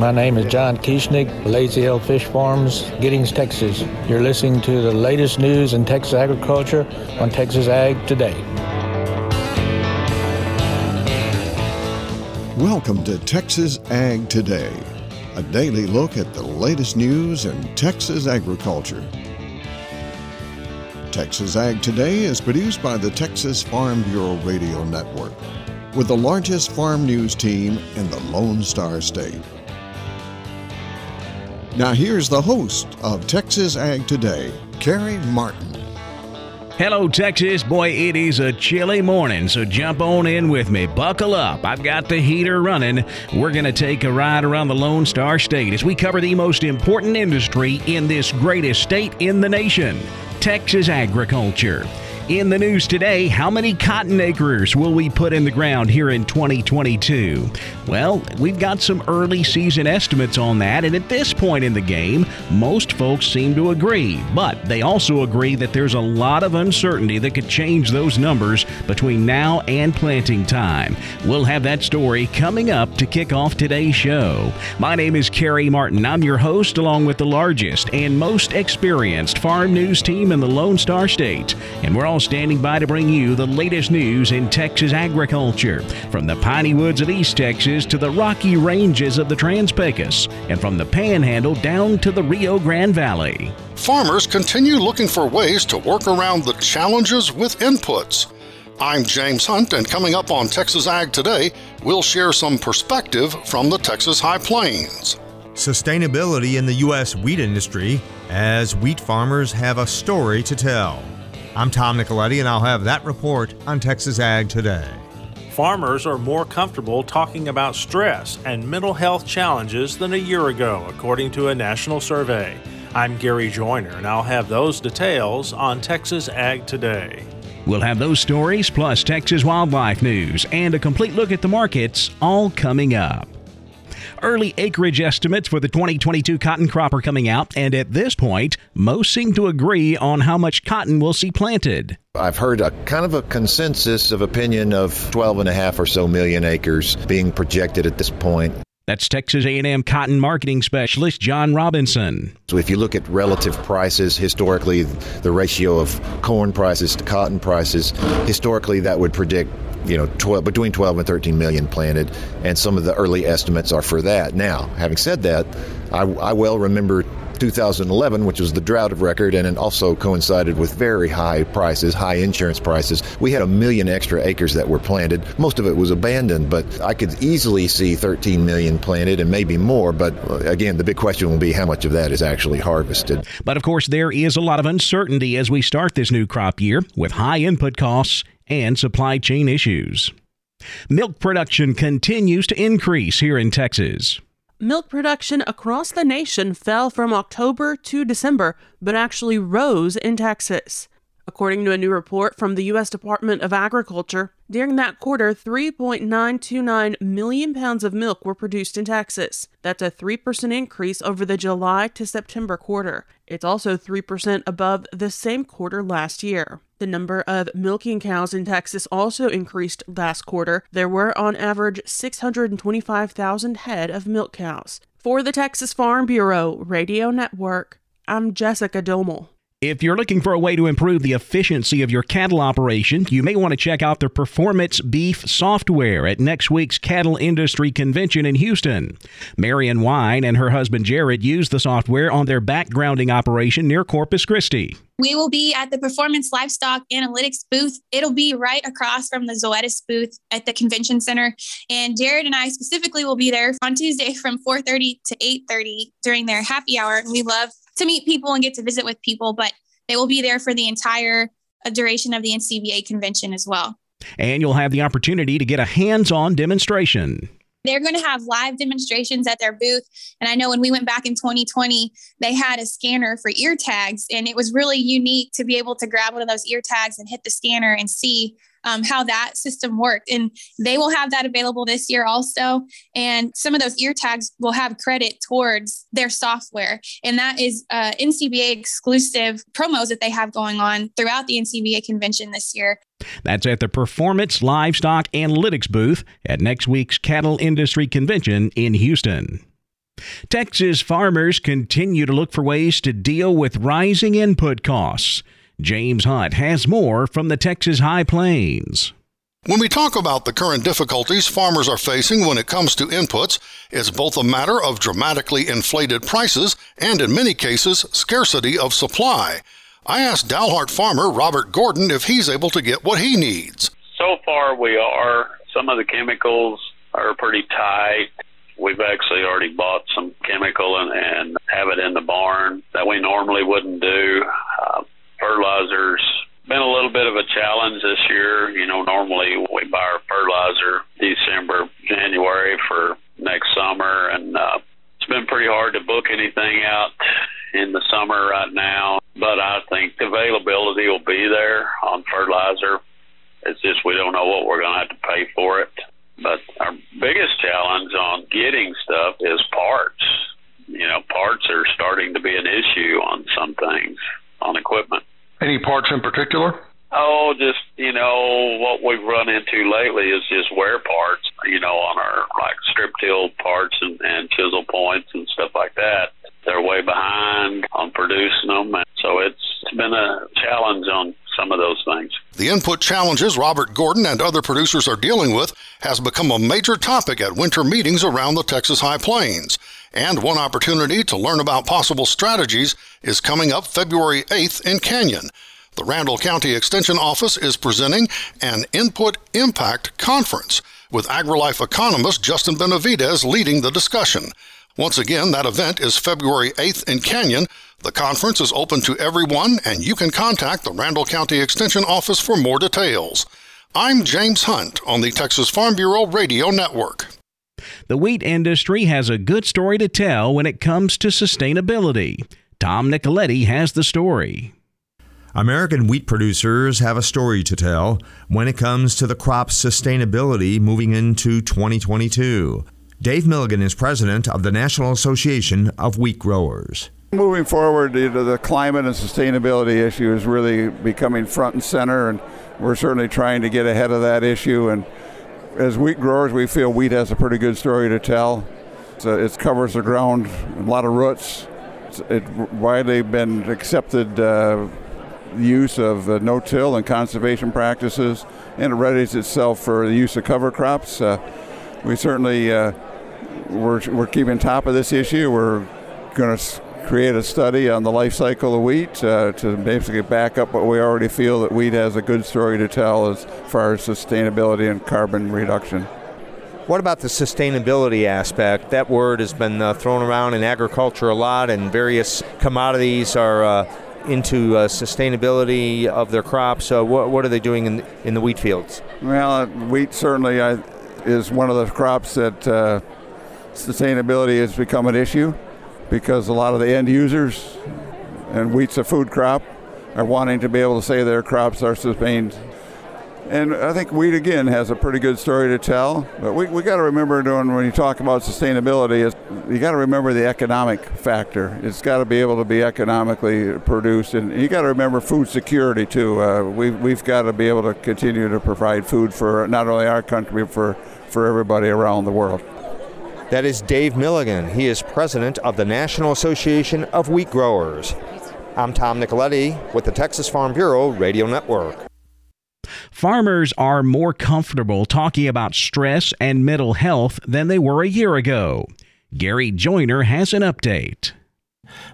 My name is John Kieschnick, Lazy Hill Fish Farms, Giddings, Texas. You're listening to the latest news in Texas agriculture on Texas Ag Today. Welcome to Texas Ag Today, a daily look at the latest news in Texas agriculture. Texas Ag Today is produced by the Texas Farm Bureau Radio Network, with the largest farm news team in the Lone Star State. Now, here's the host of Texas Ag Today, Carey Martin. Hello, Texas. Boy, it is a chilly morning, so jump on in with me. Buckle up. I've got the heater running. We're going to take a ride around the Lone Star State as we cover the most important industry in this greatest state in the nation Texas agriculture. In the news today, how many cotton acres will we put in the ground here in 2022? Well, we've got some early season estimates on that, and at this point in the game, most folks seem to agree. But they also agree that there's a lot of uncertainty that could change those numbers between now and planting time. We'll have that story coming up to kick off today's show. My name is Carey Martin. I'm your host, along with the largest and most experienced farm news team in the Lone Star State. And we're all standing by to bring you the latest news in Texas agriculture, from the piney woods of East Texas to the rocky ranges of the Trans Pecos, and from the Panhandle down to the Rio Grande Valley. Farmers continue looking for ways to work around the challenges with inputs. I'm James Hunt, and coming up on Texas Ag Today, we'll share some perspective from the Texas High Plains. Sustainability in the U.S. wheat industry, as wheat farmers have a story to tell. I'm Tom Nicoletti, and I'll have that report on Texas Ag Today. Farmers are more comfortable talking about stress and mental health challenges than a year ago, according to a national survey. I'm Gary Joyner, and I'll have those details on Texas Ag Today. We'll have those stories plus Texas wildlife news and a complete look at the markets all coming up. Early acreage estimates for the 2022 cotton crop are coming out, and at this point, most seem to agree on how much cotton we'll see planted. I've heard a kind of a consensus of opinion of 12 and a half or so million acres being projected at this point. That's Texas A&M cotton marketing specialist John Robinson. So if you look at relative prices historically, the ratio of corn prices to cotton prices, historically that would predict you know 12, between 12 and 13 million planted, and some of the early estimates are for that. Now, having said that, I, I well remember 2011, which was the drought of record, and it also coincided with very high prices, high insurance prices. We had a million extra acres that were planted. Most of it was abandoned, but I could easily see 13 million planted and maybe more. But uh, again, the big question will be how much of that is actually harvested. But of course, there is a lot of uncertainty as we start this new crop year with high input costs and supply chain issues. Milk production continues to increase here in Texas. Milk production across the nation fell from October to December, but actually rose in Texas. According to a new report from the U.S. Department of Agriculture, during that quarter, 3.929 million pounds of milk were produced in Texas. That's a 3% increase over the July to September quarter. It's also 3% above the same quarter last year. The number of milking cows in Texas also increased last quarter. There were, on average, 625,000 head of milk cows. For the Texas Farm Bureau Radio Network, I'm Jessica Domel. If you're looking for a way to improve the efficiency of your cattle operation, you may want to check out the Performance Beef software at next week's Cattle Industry Convention in Houston. Marion Wine and her husband Jared use the software on their backgrounding operation near Corpus Christi. We will be at the Performance Livestock Analytics booth. It'll be right across from the Zoetis booth at the convention center. And Jared and I specifically will be there on Tuesday from 4:30 to 8:30 during their happy hour. We love to meet people and get to visit with people, but they will be there for the entire uh, duration of the NCBA convention as well. And you'll have the opportunity to get a hands on demonstration. They're going to have live demonstrations at their booth. And I know when we went back in 2020, they had a scanner for ear tags, and it was really unique to be able to grab one of those ear tags and hit the scanner and see um, how that system worked. And they will have that available this year also. And some of those ear tags will have credit towards their software. And that is uh, NCBA exclusive promos that they have going on throughout the NCBA convention this year. That's at the Performance Livestock Analytics booth at next week's Cattle Industry Convention in Houston. Texas farmers continue to look for ways to deal with rising input costs. James Hunt has more from the Texas High Plains. When we talk about the current difficulties farmers are facing when it comes to inputs, it's both a matter of dramatically inflated prices and, in many cases, scarcity of supply. I asked Dalhart farmer Robert Gordon if he's able to get what he needs. So far, we are. Some of the chemicals are pretty tight. We've actually already bought some chemical and, and have it in the barn that we normally wouldn't do. Uh, fertilizers been a little bit of a challenge this year. You know, normally we buy our fertilizer December, January for next summer, and uh, it's been pretty hard to book anything out in the summer right now. But I think the availability will be there on fertilizer. It's just we don't know what we're going to have to pay for it. But our biggest challenge on getting stuff is parts. You know, parts are starting to be an issue on some things on equipment. Any parts in particular? Oh, just you know what we've run into lately is just wear parts. You know, on our like strip till parts and, and chisel points and stuff like that. They're way behind on producing them, and so it's been a challenge on some of those things. The input challenges Robert Gordon and other producers are dealing with has become a major topic at winter meetings around the Texas High Plains. And one opportunity to learn about possible strategies is coming up February 8th in Canyon. The Randall County Extension Office is presenting an Input Impact Conference with AgriLife economist Justin Benavidez leading the discussion. Once again, that event is February 8th in Canyon. The conference is open to everyone, and you can contact the Randall County Extension Office for more details. I'm James Hunt on the Texas Farm Bureau Radio Network. The wheat industry has a good story to tell when it comes to sustainability. Tom Nicoletti has the story. American wheat producers have a story to tell when it comes to the crop's sustainability moving into 2022. Dave Milligan is president of the National Association of Wheat Growers. Moving forward, the climate and sustainability issue is really becoming front and center, and we're certainly trying to get ahead of that issue. And as wheat growers, we feel wheat has a pretty good story to tell. it covers the ground, a lot of roots. It's it widely been accepted uh, use of uh, no-till and conservation practices, and it readies itself for the use of cover crops. Uh, we certainly uh, we're, we're keeping top of this issue. We're going to create a study on the life cycle of wheat uh, to basically back up what we already feel that wheat has a good story to tell as far as sustainability and carbon reduction. What about the sustainability aspect? That word has been uh, thrown around in agriculture a lot, and various commodities are uh, into uh, sustainability of their crops. Uh, what, what, are they doing in, in the wheat fields? Well, uh, wheat certainly uh, is one of the crops that sustainability has become an issue because a lot of the end users, and wheat's a food crop, are wanting to be able to say their crops are sustained. And I think wheat again has a pretty good story to tell. But we, we got to remember doing when you talk about sustainability, is you got to remember the economic factor. It's got to be able to be economically produced, and you got to remember food security too. Uh, we we've got to be able to continue to provide food for not only our country but for for everybody around the world. That is Dave Milligan. He is president of the National Association of Wheat Growers. I'm Tom Nicoletti with the Texas Farm Bureau Radio Network. Farmers are more comfortable talking about stress and mental health than they were a year ago. Gary Joyner has an update.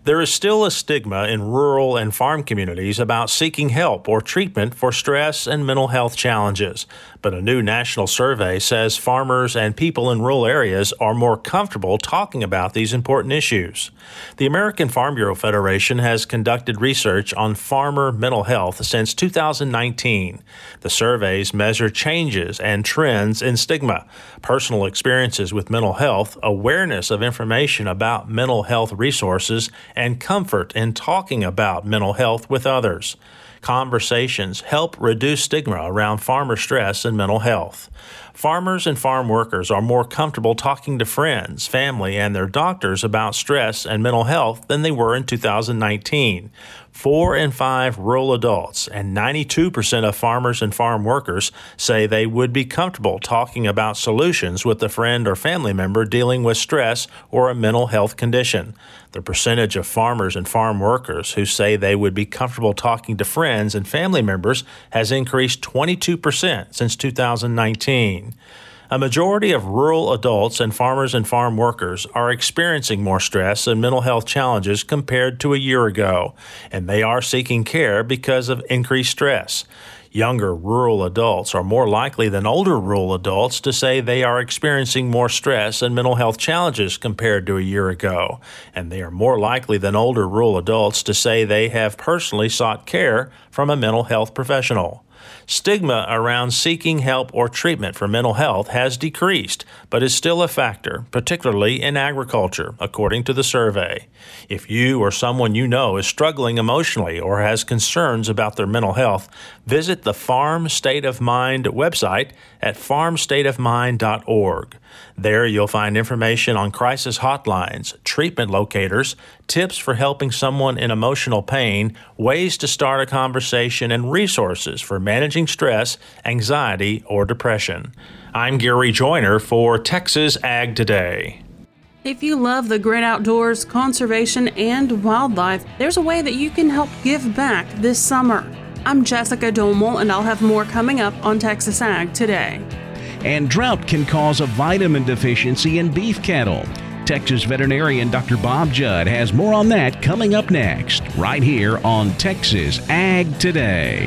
There is still a stigma in rural and farm communities about seeking help or treatment for stress and mental health challenges. But a new national survey says farmers and people in rural areas are more comfortable talking about these important issues. The American Farm Bureau Federation has conducted research on farmer mental health since 2019. The surveys measure changes and trends in stigma, personal experiences with mental health, awareness of information about mental health resources, and comfort in talking about mental health with others. Conversations help reduce stigma around farmer stress and mental health. Farmers and farm workers are more comfortable talking to friends, family, and their doctors about stress and mental health than they were in 2019. Four in five rural adults and 92% of farmers and farm workers say they would be comfortable talking about solutions with a friend or family member dealing with stress or a mental health condition. The percentage of farmers and farm workers who say they would be comfortable talking to friends and family members has increased 22% since 2019. A majority of rural adults and farmers and farm workers are experiencing more stress and mental health challenges compared to a year ago, and they are seeking care because of increased stress. Younger rural adults are more likely than older rural adults to say they are experiencing more stress and mental health challenges compared to a year ago, and they are more likely than older rural adults to say they have personally sought care from a mental health professional. Stigma around seeking help or treatment for mental health has decreased, but is still a factor, particularly in agriculture, according to the survey. If you or someone you know is struggling emotionally or has concerns about their mental health, visit the Farm State of Mind website at farmstateofmind.org. There you'll find information on crisis hotlines, treatment locators, tips for helping someone in emotional pain, ways to start a conversation, and resources for managing stress, anxiety, or depression. I'm Gary Joyner for Texas Ag Today. If you love the great outdoors, conservation, and wildlife, there's a way that you can help give back this summer. I'm Jessica Domel, and I'll have more coming up on Texas Ag today. And drought can cause a vitamin deficiency in beef cattle. Texas veterinarian Dr. Bob Judd has more on that coming up next, right here on Texas Ag Today.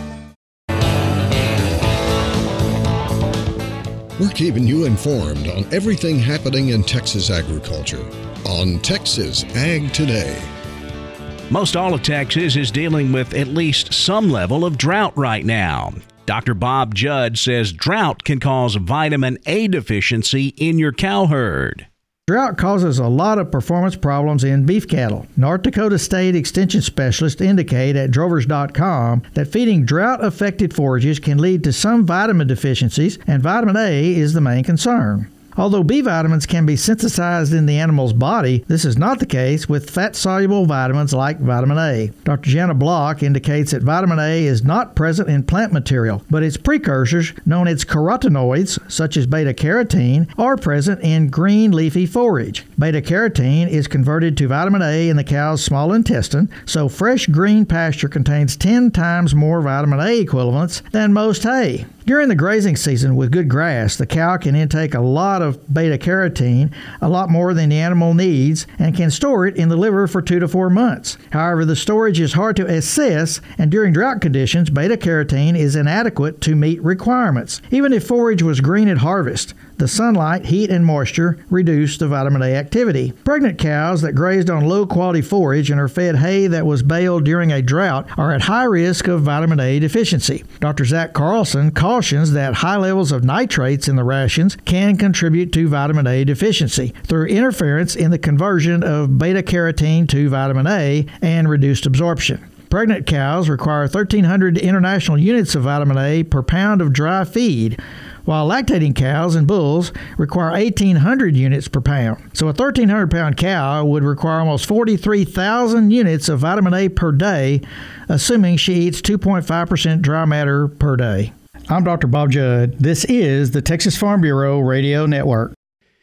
We're keeping you informed on everything happening in Texas agriculture on Texas Ag Today. Most all of Texas is dealing with at least some level of drought right now. Dr. Bob Judd says drought can cause vitamin A deficiency in your cow herd. Drought causes a lot of performance problems in beef cattle. North Dakota State Extension specialists indicate at drovers.com that feeding drought affected forages can lead to some vitamin deficiencies, and vitamin A is the main concern. Although B vitamins can be synthesized in the animal's body, this is not the case with fat soluble vitamins like vitamin A. Dr. Janna Block indicates that vitamin A is not present in plant material, but its precursors, known as carotenoids, such as beta carotene, are present in green leafy forage. Beta carotene is converted to vitamin A in the cow's small intestine, so fresh green pasture contains 10 times more vitamin A equivalents than most hay. During the grazing season with good grass, the cow can intake a lot of beta carotene, a lot more than the animal needs, and can store it in the liver for two to four months. However, the storage is hard to assess, and during drought conditions, beta carotene is inadequate to meet requirements. Even if forage was green at harvest, the sunlight, heat, and moisture reduce the vitamin A activity. Pregnant cows that grazed on low quality forage and are fed hay that was baled during a drought are at high risk of vitamin A deficiency. Dr. Zac Carlson cautions that high levels of nitrates in the rations can contribute to vitamin A deficiency through interference in the conversion of beta carotene to vitamin A and reduced absorption. Pregnant cows require 1,300 international units of vitamin A per pound of dry feed, while lactating cows and bulls require 1,800 units per pound. So a 1,300 pound cow would require almost 43,000 units of vitamin A per day, assuming she eats 2.5% dry matter per day. I'm Dr. Bob Judd. This is the Texas Farm Bureau Radio Network.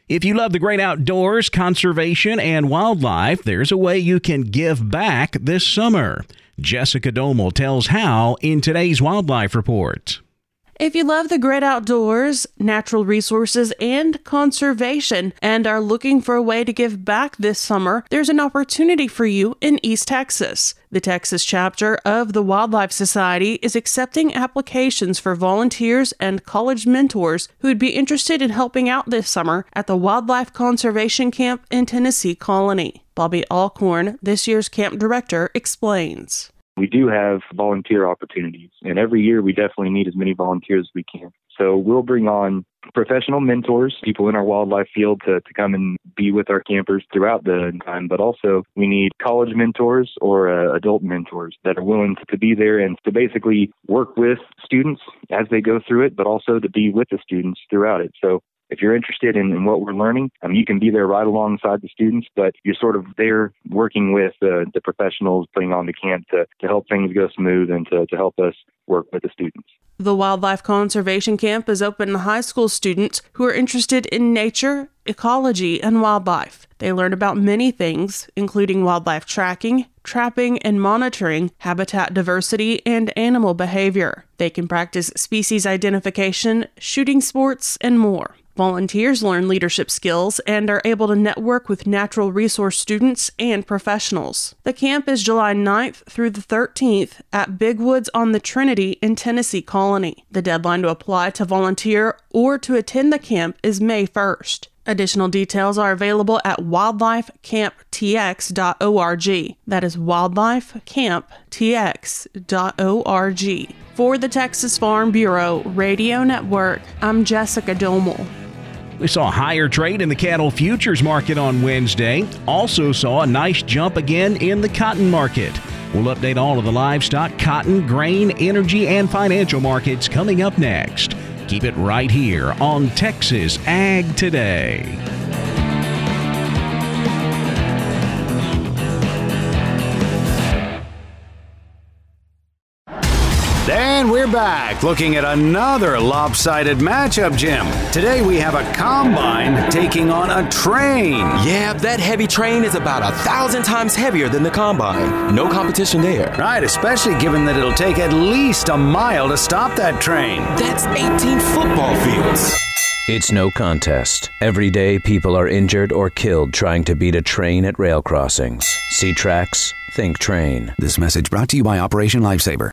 If you love the great outdoors, conservation, and wildlife, there's a way you can give back this summer. Jessica Domel tells how in today's Wildlife Report. If you love the great outdoors, natural resources, and conservation, and are looking for a way to give back this summer, there's an opportunity for you in East Texas. The Texas chapter of the Wildlife Society is accepting applications for volunteers and college mentors who'd be interested in helping out this summer at the Wildlife Conservation Camp in Tennessee Colony. Bobby Alcorn, this year's camp director, explains. We do have volunteer opportunities, and every year we definitely need as many volunteers as we can. So we'll bring on professional mentors, people in our wildlife field to, to come and be with our campers throughout the time, but also we need college mentors or uh, adult mentors that are willing to, to be there and to basically work with students as they go through it, but also to be with the students throughout it. So if you're interested in, in what we're learning, um, you can be there right alongside the students, but you're sort of there working with uh, the professionals putting on the camp to, to help things go smooth and to, to help us work with the students. The Wildlife Conservation Camp is open to high school students who are interested in nature, ecology, and wildlife. They learn about many things, including wildlife tracking, trapping and monitoring, habitat diversity, and animal behavior. They can practice species identification, shooting sports, and more. Volunteers learn leadership skills and are able to network with natural resource students and professionals. The camp is July 9th through the 13th at Big Woods on the Trinity in Tennessee Colony. The deadline to apply to volunteer or to attend the camp is May 1st. Additional details are available at wildlifecamptx.org. That is wildlifecamptx.org. For the Texas Farm Bureau Radio Network, I'm Jessica Domel. We saw higher trade in the cattle futures market on Wednesday. Also saw a nice jump again in the cotton market. We'll update all of the livestock, cotton, grain, energy, and financial markets coming up next. Keep it right here on Texas Ag Today. We're back looking at another lopsided matchup, Jim. Today we have a combine taking on a train. Yeah, that heavy train is about a thousand times heavier than the combine. No competition there. Right, especially given that it'll take at least a mile to stop that train. That's 18 football fields. It's no contest. Every day, people are injured or killed trying to beat a train at rail crossings. See tracks, think train. This message brought to you by Operation Lifesaver.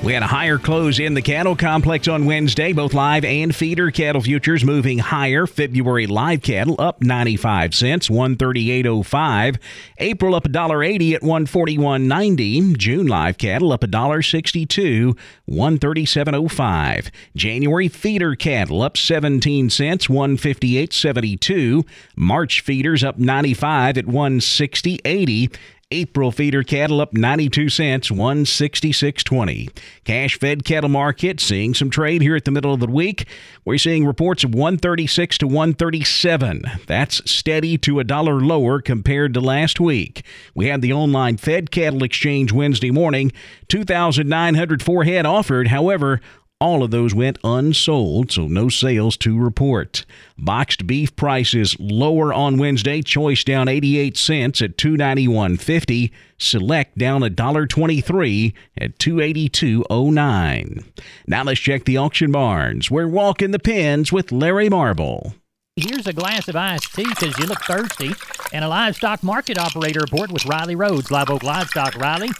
We had a higher close in the cattle complex on Wednesday. Both live and feeder cattle futures moving higher. February live cattle up 95 cents, 138.05. April up $1.80 at 141.90. June live cattle up $1.62, 137.05. January feeder cattle up 17 cents, 158.72. March feeders up 95 at 160.80. April feeder cattle up 92 cents, 166.20. Cash fed cattle market seeing some trade here at the middle of the week. We're seeing reports of 136 to 137. That's steady to a dollar lower compared to last week. We had the online fed cattle exchange Wednesday morning. 2,904 head offered. However, all of those went unsold, so no sales to report. Boxed beef prices lower on Wednesday. Choice down 88 cents at 291.50. Select down $1.23 at 282.09. Now let's check the auction barns. We're walking the pens with Larry Marble. Here's a glass of iced tea because you look thirsty. And a livestock market operator report with Riley Rhodes, Live Oak Livestock. Riley,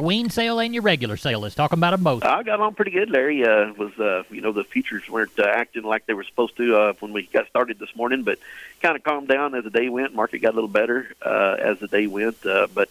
Wean sale and your regular sale. Let's talk about them both. I got on pretty good, Larry. Uh, was uh, you know the futures weren't uh, acting like they were supposed to uh, when we got started this morning, but kind of calmed down as the day went. Market got a little better uh, as the day went, uh, but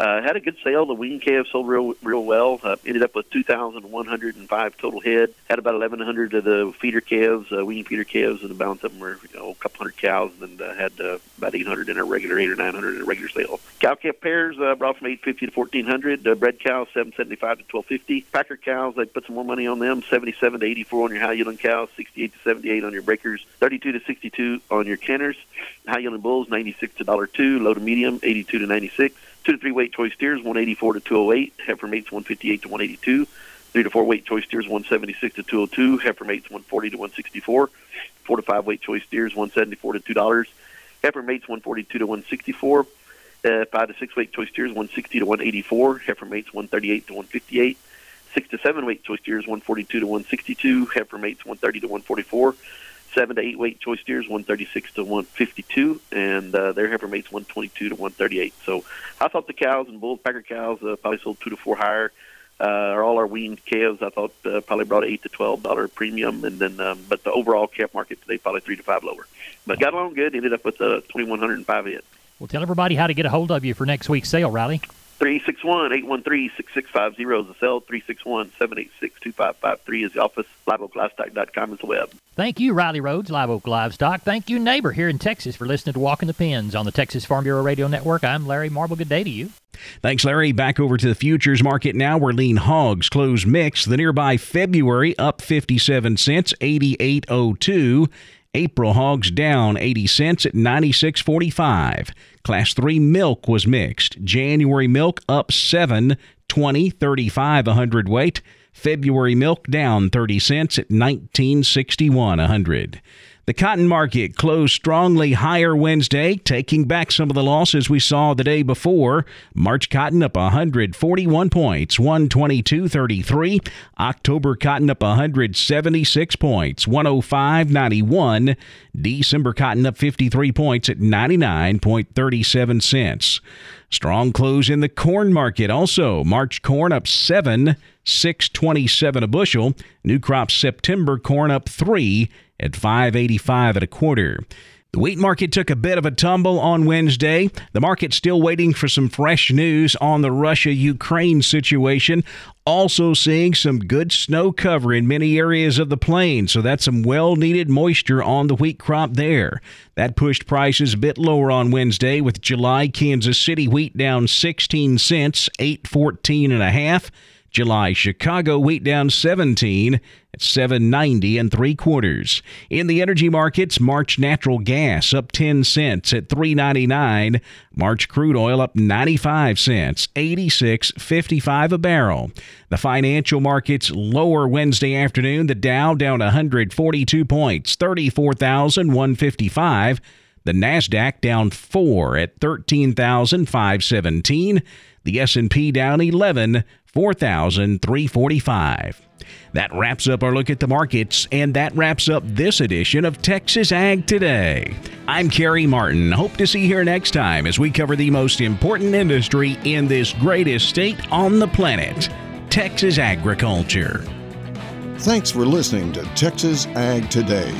uh, had a good sale. The wean calves sold real real well. Uh, ended up with 2,105 total head. Had about 1,100 of the feeder calves, uh, wean feeder calves, and the balance of them were you know a couple hundred cows. And uh, had uh, about 800 in a regular, eight or 900 in a regular sale. Cow calf pairs uh, brought from 850 to 1,400. Uh, bred cows 775 to 1,250. Packer cows they put some more money on them. 77 to 84 on your high yielding cows. 68 to 78 on your breakers. 32 to 62 on your canners. High yielding bulls 96 to dollar two. Low to medium 82 to 96. Two to three weight choice steers, 184 to 208. Heifer mates, 158 to 182. Three to four weight choice steers, 176 to 202. Heifer mates, 140 to 164. Four to five weight choice steers, 174 to two dollars. Heifer mates 142 to 164. Uh, five to six weight choice steers 160 to 184. Heifer mates 138 to 158. Six to seven weight choice steers 142 to 162. Heifer mates 130 to 144. Seven to eight weight choice steers 136 to 152, and uh, their heifer mates 122 to 138. So I thought the cows and bulls, packer cows, uh, probably sold two to four higher. Uh, all our weaned calves. I thought uh, probably brought eight to twelve dollar premium, and then um, but the overall calf market today probably three to five lower. But got along good. Ended up with uh, 2105 hit. Well, tell everybody how to get a hold of you for next week's sale, Riley. 361-813-6650 is the cell. 361-786-2553 is the office. LiveOakLivestock.com is the web. Thank you, Riley Rhodes, Live Oak Livestock. Thank you, neighbor here in Texas, for listening to Walking the Pens on the Texas Farm Bureau Radio Network. I'm Larry Marble. Good day to you. Thanks, Larry. Back over to the futures market now, where lean hogs close mixed. The nearby February up 57 cents, 88.02. April hogs down 80 cents at 96.45. Class 3 milk was mixed. January milk up 7, 20, 35 a hundredweight. February milk down 30 cents at 19.61 a hundred. The cotton market closed strongly higher Wednesday, taking back some of the losses we saw the day before. March cotton up 141 points, 122.33. October cotton up 176 points, 105.91. December cotton up 53 points at 99.37 cents. Strong close in the corn market also. March corn up 7, 627 a bushel. New crop September corn up 3 at 585 at a quarter. The wheat market took a bit of a tumble on Wednesday. The market's still waiting for some fresh news on the Russia Ukraine situation. Also, seeing some good snow cover in many areas of the plain, so that's some well needed moisture on the wheat crop there. That pushed prices a bit lower on Wednesday with July Kansas City wheat down 16 cents, 814 and a half. July Chicago wheat down 17 at 790 and three quarters. In the energy markets, March natural gas up 10 cents at 399. March crude oil up 95 cents, 86.55 a barrel. The financial markets lower Wednesday afternoon. The Dow down 142 points, 34,155. The Nasdaq down 4 at 13,517. The S&P down 11, 4,345. That wraps up our look at the markets, and that wraps up this edition of Texas Ag Today. I'm Carey Martin. Hope to see you here next time as we cover the most important industry in this greatest state on the planet Texas agriculture. Thanks for listening to Texas Ag Today.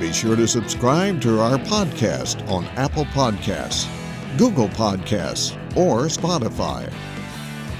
Be sure to subscribe to our podcast on Apple Podcasts, Google Podcasts, or Spotify.